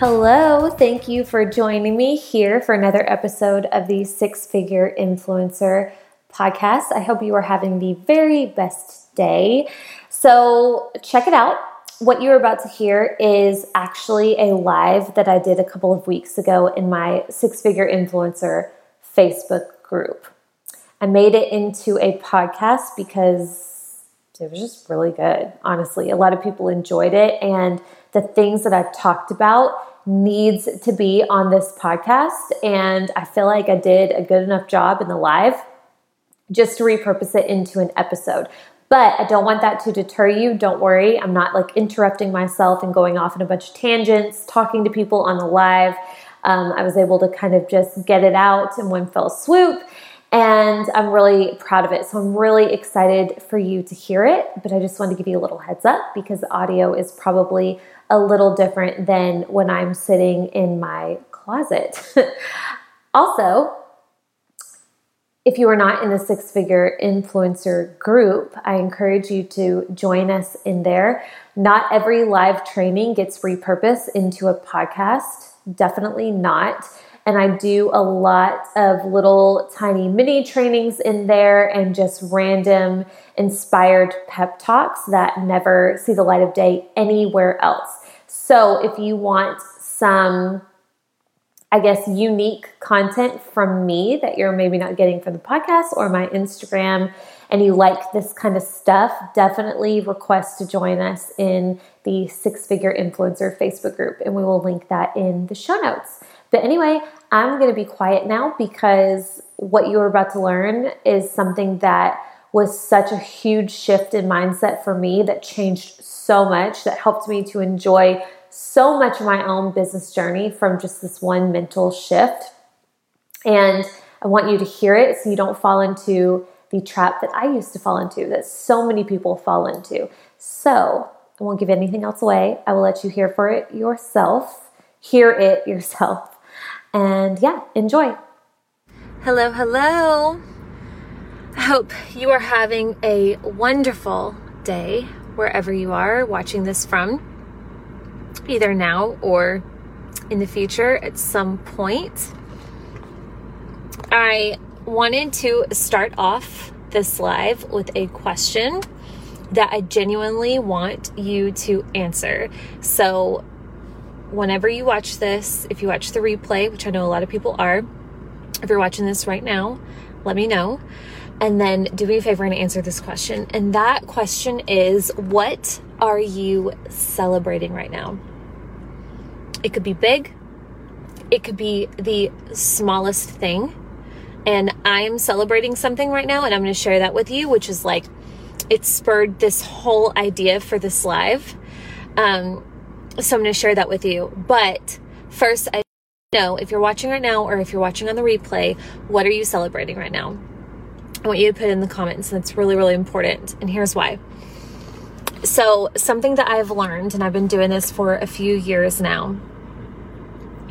Hello, thank you for joining me here for another episode of the Six Figure Influencer podcast. I hope you are having the very best day. So, check it out. What you're about to hear is actually a live that I did a couple of weeks ago in my Six Figure Influencer Facebook group. I made it into a podcast because it was just really good, honestly. A lot of people enjoyed it, and the things that I've talked about needs to be on this podcast. And I feel like I did a good enough job in the live just to repurpose it into an episode. But I don't want that to deter you. Don't worry. I'm not like interrupting myself and going off in a bunch of tangents, talking to people on the live. Um, I was able to kind of just get it out in one fell swoop. And I'm really proud of it. So I'm really excited for you to hear it. But I just want to give you a little heads up because audio is probably a little different than when I'm sitting in my closet. also, if you are not in the six figure influencer group, I encourage you to join us in there. Not every live training gets repurposed into a podcast, definitely not. And I do a lot of little tiny mini trainings in there and just random inspired pep talks that never see the light of day anywhere else. So if you want some, I guess, unique content from me that you're maybe not getting from the podcast or my Instagram, and you like this kind of stuff, definitely request to join us in the Six Figure Influencer Facebook group, and we will link that in the show notes. But anyway, I'm going to be quiet now because what you're about to learn is something that was such a huge shift in mindset for me that changed so much, that helped me to enjoy so much of my own business journey from just this one mental shift. And I want you to hear it so you don't fall into the trap that I used to fall into, that so many people fall into. So I won't give anything else away. I will let you hear for it yourself, hear it yourself. And yeah, enjoy. Hello, hello. I hope you are having a wonderful day wherever you are watching this from either now or in the future at some point. I wanted to start off this live with a question that I genuinely want you to answer. So, whenever you watch this, if you watch the replay, which I know a lot of people are, if you're watching this right now, let me know. And then do me a favor and answer this question. And that question is What are you celebrating right now? It could be big, it could be the smallest thing. And I am celebrating something right now, and I'm going to share that with you, which is like it spurred this whole idea for this live. Um, so I'm going to share that with you. But first, I know if you're watching right now or if you're watching on the replay, what are you celebrating right now? I want you to put in the comments. That's really, really important. And here's why. So, something that I've learned, and I've been doing this for a few years now,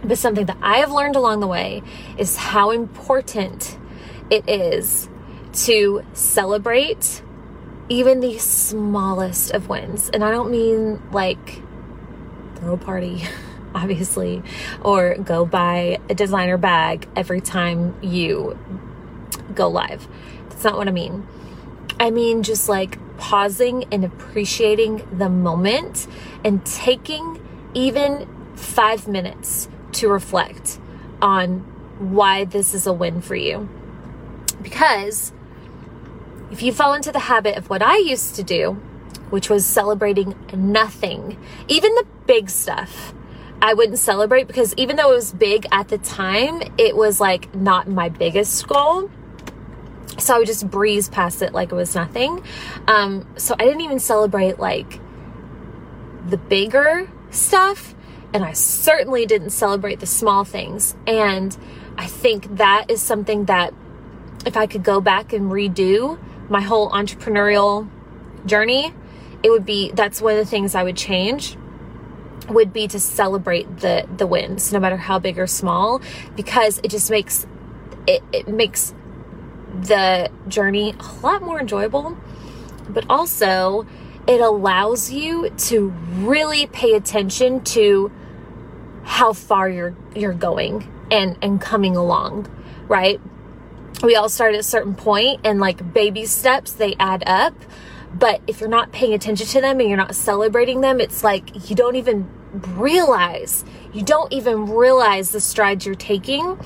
but something that I have learned along the way is how important it is to celebrate even the smallest of wins. And I don't mean like throw a party, obviously, or go buy a designer bag every time you go live. That's not what I mean. I mean just like pausing and appreciating the moment and taking even five minutes to reflect on why this is a win for you. Because if you fall into the habit of what I used to do, which was celebrating nothing, even the big stuff, I wouldn't celebrate because even though it was big at the time, it was like not my biggest goal. So I would just breeze past it like it was nothing. Um, so I didn't even celebrate like the bigger stuff and I certainly didn't celebrate the small things. And I think that is something that if I could go back and redo my whole entrepreneurial journey, it would be that's one of the things I would change would be to celebrate the the wins no matter how big or small because it just makes it, it makes the journey a lot more enjoyable but also it allows you to really pay attention to how far you're you're going and and coming along right? We all start at a certain point and like baby steps they add up but if you're not paying attention to them and you're not celebrating them it's like you don't even realize you don't even realize the strides you're taking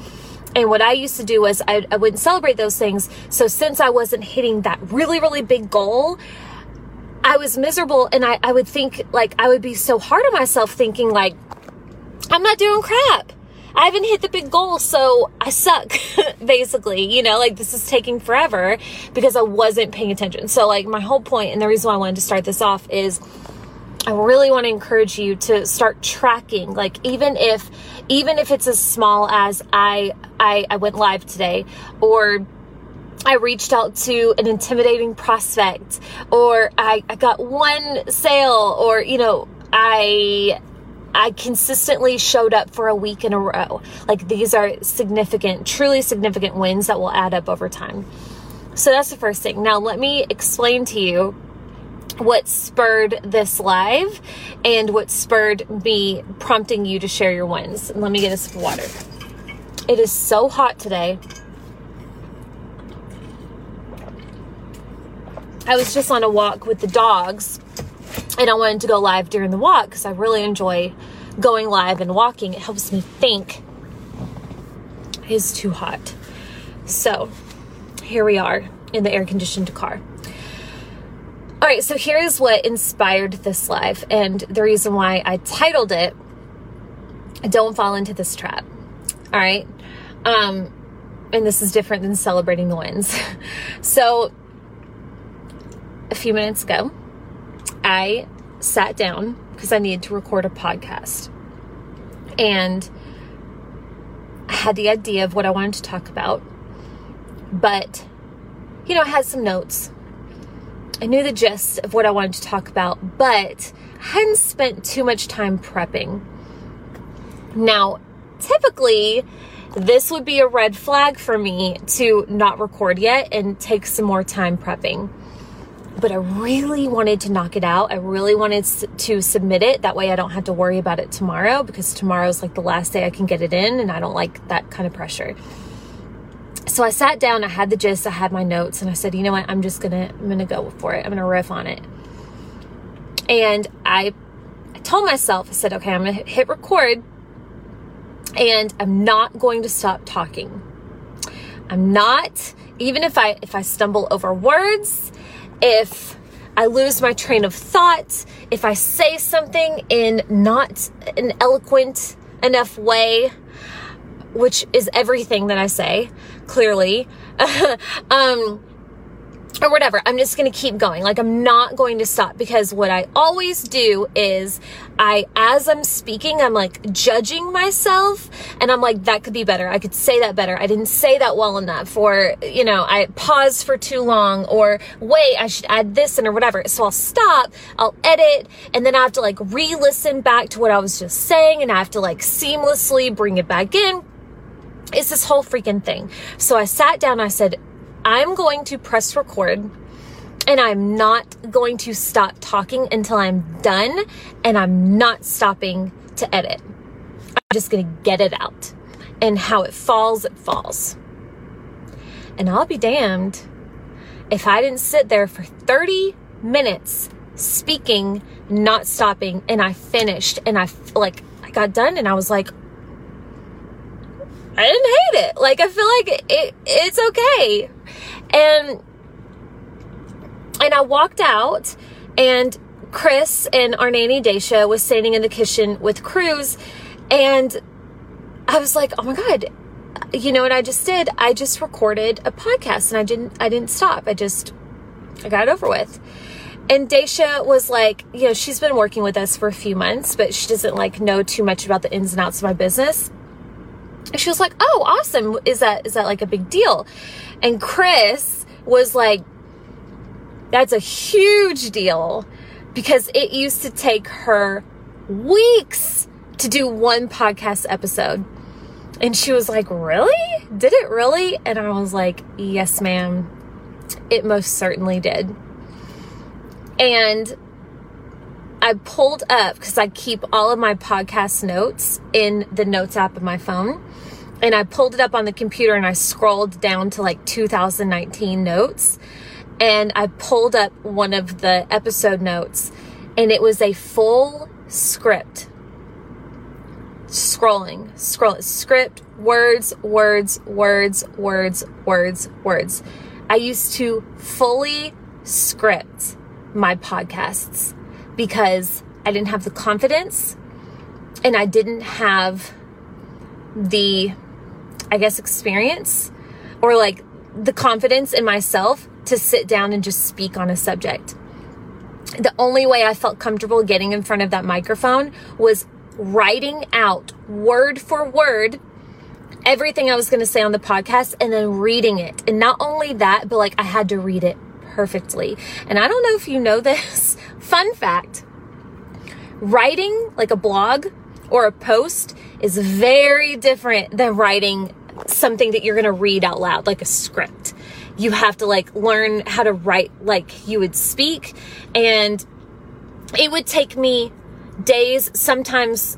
and what I used to do was I, I wouldn't celebrate those things. So since I wasn't hitting that really, really big goal, I was miserable and I, I would think like I would be so hard on myself thinking like I'm not doing crap. I haven't hit the big goal, so I suck, basically. You know, like this is taking forever because I wasn't paying attention. So, like, my whole point and the reason why I wanted to start this off is I really want to encourage you to start tracking. Like even if even if it's as small as I I, I went live today or I reached out to an intimidating prospect or I, I got one sale or you know I I consistently showed up for a week in a row. Like these are significant, truly significant wins that will add up over time. So that's the first thing. Now let me explain to you what spurred this live and what spurred me prompting you to share your wins. Let me get a sip of water. It is so hot today. I was just on a walk with the dogs and I wanted to go live during the walk because I really enjoy going live and walking. It helps me think. It is too hot. So here we are in the air conditioned car. All right, so here's what inspired this live and the reason why I titled it Don't Fall into This Trap. All right. Um, and this is different than celebrating the wins. so a few minutes ago, I sat down because I needed to record a podcast. And I had the idea of what I wanted to talk about. But, you know, I had some notes I knew the gist of what I wanted to talk about, but I hadn't spent too much time prepping. Now, typically, this would be a red flag for me to not record yet and take some more time prepping. But I really wanted to knock it out. I really wanted to submit it. That way I don't have to worry about it tomorrow because tomorrow's like the last day I can get it in and I don't like that kind of pressure so I sat down, I had the gist, I had my notes, and I said, you know what, I'm just gonna I'm gonna go for it. I'm gonna riff on it. And I, I told myself, I said, okay, I'm gonna hit record and I'm not going to stop talking. I'm not, even if I if I stumble over words, if I lose my train of thought, if I say something in not an eloquent enough way, which is everything that I say, clearly. um, or whatever. I'm just going to keep going. Like I'm not going to stop because what I always do is I as I'm speaking, I'm like judging myself and I'm like that could be better. I could say that better. I didn't say that well enough or you know, I paused for too long or wait, I should add this in or whatever. So I'll stop, I'll edit and then I have to like re-listen back to what I was just saying and I have to like seamlessly bring it back in it's this whole freaking thing. So I sat down, I said, I'm going to press record and I'm not going to stop talking until I'm done and I'm not stopping to edit. I'm just going to get it out. And how it falls, it falls. And I'll be damned if I didn't sit there for 30 minutes speaking, not stopping, and I finished and I like I got done and I was like, I didn't hate it. Like I feel like it it's okay. And and I walked out and Chris and our nanny Daisha was standing in the kitchen with Cruz and I was like, "Oh my god, you know what I just did? I just recorded a podcast and I didn't I didn't stop. I just I got it over with." And Daisha was like, you know, she's been working with us for a few months, but she doesn't like know too much about the ins and outs of my business. She was like, "Oh, awesome! Is that is that like a big deal?" And Chris was like, "That's a huge deal because it used to take her weeks to do one podcast episode." And she was like, Really? Did it really? And I was like, Yes, ma'am. It most certainly did. And I pulled up because I keep all of my podcast notes in the notes app of my phone. And I pulled it up on the computer and I scrolled down to like 2019 notes. And I pulled up one of the episode notes and it was a full script scrolling, scroll script, words, words, words, words, words, words. I used to fully script my podcasts because I didn't have the confidence and I didn't have the, I guess, experience or like the confidence in myself to sit down and just speak on a subject. The only way I felt comfortable getting in front of that microphone was writing out word for word everything I was going to say on the podcast and then reading it. And not only that, but like I had to read it perfectly. And I don't know if you know this, fun fact writing like a blog or a post is very different than writing something that you're going to read out loud, like a script. You have to like learn how to write like you would speak. And it would take me days, sometimes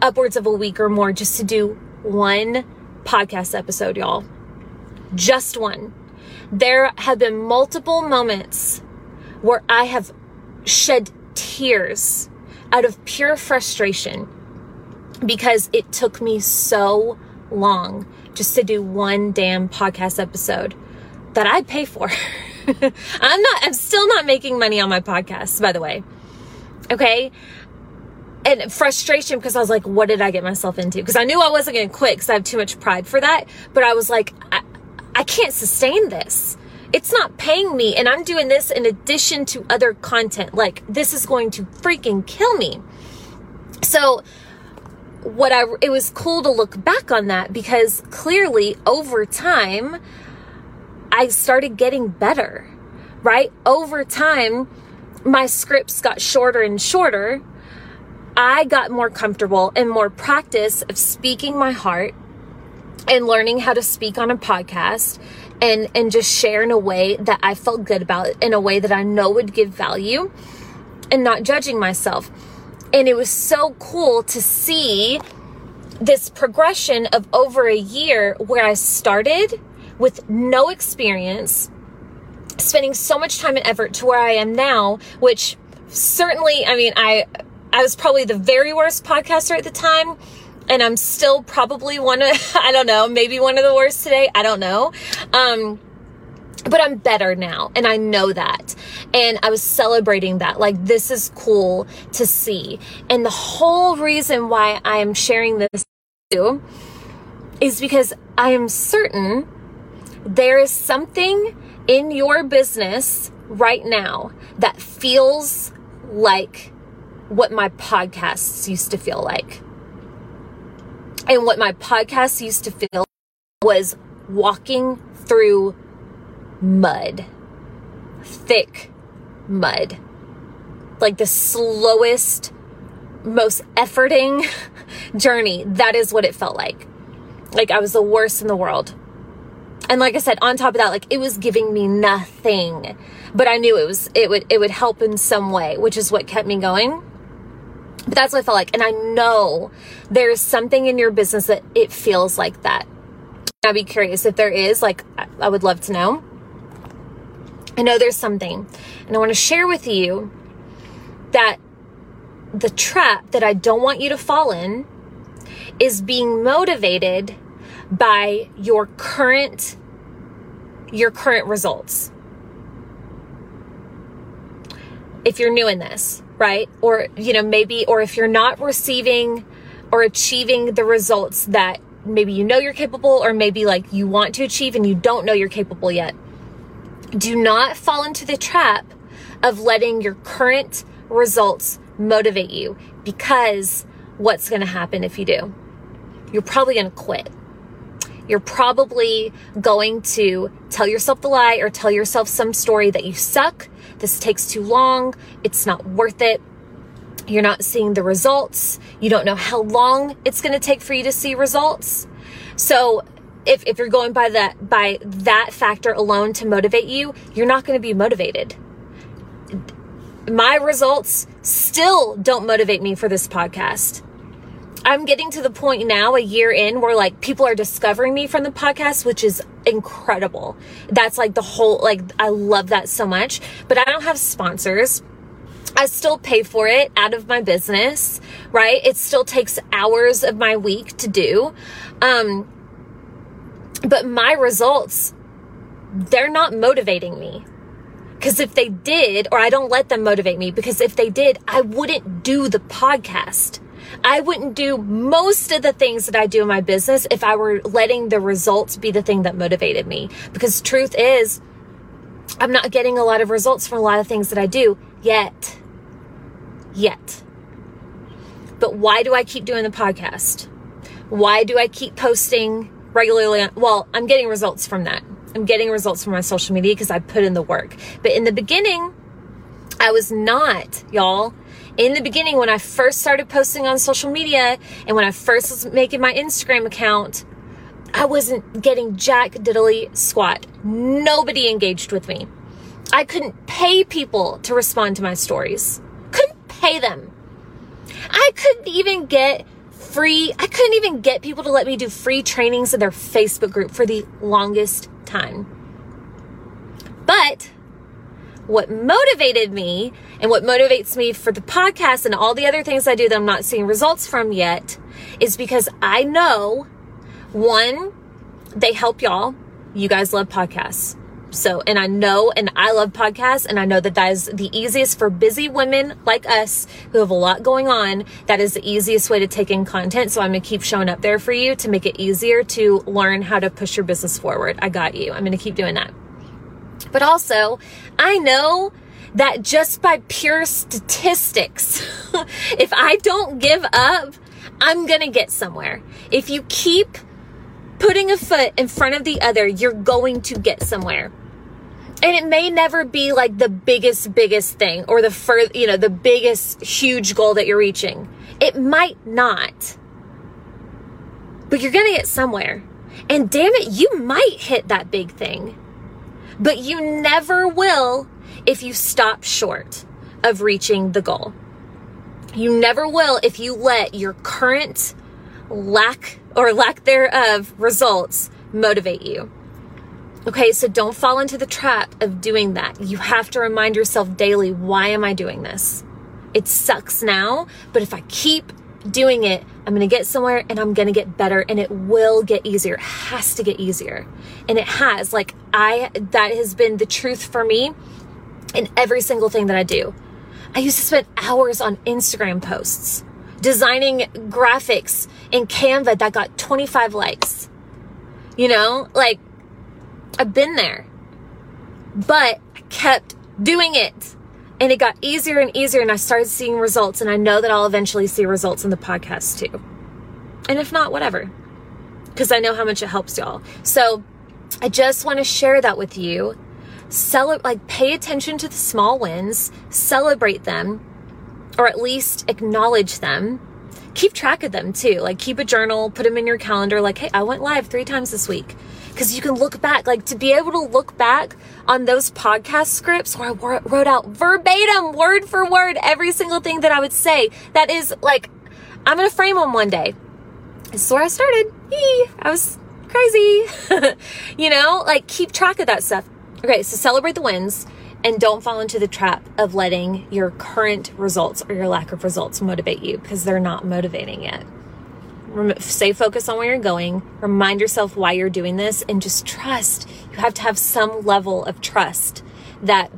upwards of a week or more, just to do one podcast episode, y'all. Just one. There have been multiple moments where I have shed tears out of pure frustration because it took me so long just to do one damn podcast episode that I pay for. I'm not, I'm still not making money on my podcast, by the way. Okay and frustration because I was like, what did I get myself into? Because I knew I wasn't going to quit because I have too much pride for that. But I was like, I, I can't sustain this. It's not paying me. And I'm doing this in addition to other content. Like, this is going to freaking kill me. So, what I, it was cool to look back on that because clearly over time, I started getting better, right? Over time, my scripts got shorter and shorter I got more comfortable and more practice of speaking my heart and learning how to speak on a podcast and and just share in a way that I felt good about in a way that I know would give value and not judging myself. And it was so cool to see this progression of over a year where I started with no experience, spending so much time and effort to where I am now, which certainly, I mean, I I was probably the very worst podcaster at the time. And I'm still probably one of, I don't know, maybe one of the worst today. I don't know. Um, but I'm better now and I know that. And I was celebrating that. Like, this is cool to see. And the whole reason why I am sharing this too is because I am certain there is something in your business right now that feels like what my podcasts used to feel like. And what my podcasts used to feel was walking through mud, thick mud. Like the slowest, most efforting journey. That is what it felt like. Like I was the worst in the world. And like I said, on top of that, like it was giving me nothing. But I knew it was it would it would help in some way, which is what kept me going. But that's what I felt like. And I know there's something in your business that it feels like that. I'd be curious if there is, like, I would love to know. I know there's something. And I want to share with you that the trap that I don't want you to fall in is being motivated by your current your current results. If you're new in this, right? Or, you know, maybe, or if you're not receiving or achieving the results that maybe you know you're capable, or maybe like you want to achieve and you don't know you're capable yet. Do not fall into the trap of letting your current results motivate you because what's going to happen if you do? You're probably going to quit. you're probably going to tell yourself the lie or tell yourself some story that you suck. This takes too long. It's not worth it. You're not seeing the results. You don't know how long it's going to take for you to see results. So if, if you're going by that by that factor alone to motivate you, you're not going to be motivated. My results still don't motivate me for this podcast. I'm getting to the point now, a year in, where like people are discovering me from the podcast, which is incredible. That's like the whole, like, I love that so much. But I don't have sponsors. I still pay for it out of my business, right? It still takes hours of my week to do. Um, but my results, they're not motivating me. Because if they did, or I don't let them motivate me, because if they did, I wouldn't do the podcast. I wouldn't do most of the things that I do in my business if I were letting the results be the thing that motivated me. Because truth is, I'm not getting a lot of results from a lot of things that I do yet. Yet. But why do I keep doing the podcast? Why do I keep posting regularly? Well, I'm getting results from that. I'm getting results from my social media because I put in the work. But in the beginning, I was not, y'all in the beginning, when I first started posting on social media and when I first was making my Instagram account, I wasn't getting jack diddly squat. Nobody engaged with me. I couldn't pay people to respond to my stories. Couldn't pay them. I couldn't even get free, I couldn't even get people to let me do free trainings in their Facebook group for the longest time. But what motivated me and what motivates me for the podcast and all the other things I do that I'm not seeing results from yet is because I know one, they help y'all. You guys love podcasts. So, and I know, and I love podcasts, and I know that that is the easiest for busy women like us who have a lot going on. That is the easiest way to take in content. So, I'm gonna keep showing up there for you to make it easier to learn how to push your business forward. I got you. I'm gonna keep doing that. But also, I know that just by pure statistics, if I don't give up, I'm going to get somewhere. If you keep putting a foot in front of the other, you're going to get somewhere. And it may never be like the biggest, biggest thing or the fur, you know, the biggest, huge goal that you're reaching. It might not. But you're to get somewhere. And damn it, you might hit that big thing. But you never will if you stop short of reaching the goal. You never will if you let your current lack or lack thereof results motivate you. Okay, so don't fall into the trap of doing that. You have to remind yourself daily why am I doing this? It sucks now, but if I keep doing it, I'm to get somewhere and I'm to get better and it will get easier. It has to get easier. And it has. Like I that has been the truth for me in every single thing that I do. I used to spend hours on Instagram posts designing graphics in Canva that got 25 likes. You know, like I've been there. But I kept doing it and it got easier and easier, and I started seeing results. And I know that I'll eventually see results in the podcast too. And if not, whatever, because I know how much it helps y'all. So I just want to share that with you. Celebrate, like, pay attention to the small wins, celebrate them, or at least acknowledge them. Keep track of them too. Like, keep a journal, put them in your calendar. Like, hey, I went live three times this week because you can look back, like to be able to look back on those podcast scripts where I wrote out verbatim, word for word, every single thing that I would say. That is like, I'm going to frame them one day. This is where I started. Eee, I was crazy. you know, like keep track of that stuff. Okay, so celebrate the wins and don't fall into the trap of letting your current results or your lack of results motivate you because they're not motivating yet stay focused on where you're going, remind yourself why you're doing this, and just trust. You have to have some level of trust that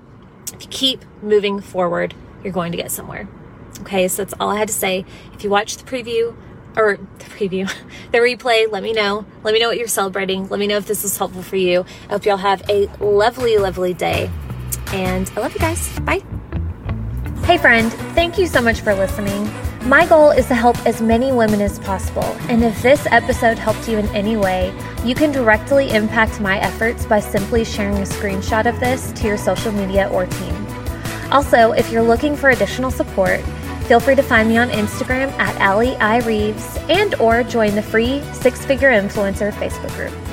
if you keep moving forward, you're going to get somewhere. Okay, so that's all I had to say. If you watch the preview, or the preview, the replay, let me know. Let me know what you're celebrating. Let me know if this was helpful for you. I hope y'all have a lovely, lovely day. And I love you guys. Bye. Hey, friend, thank you so much for listening. My goal is to help as many women as possible, and if this episode helped you in any way, you can directly impact my efforts by simply sharing a screenshot of this to your social media or team. Also, if you're looking for additional support, feel free to find me on Instagram at Allie I. Reeves and or join the free Six Figure Influencer Facebook group.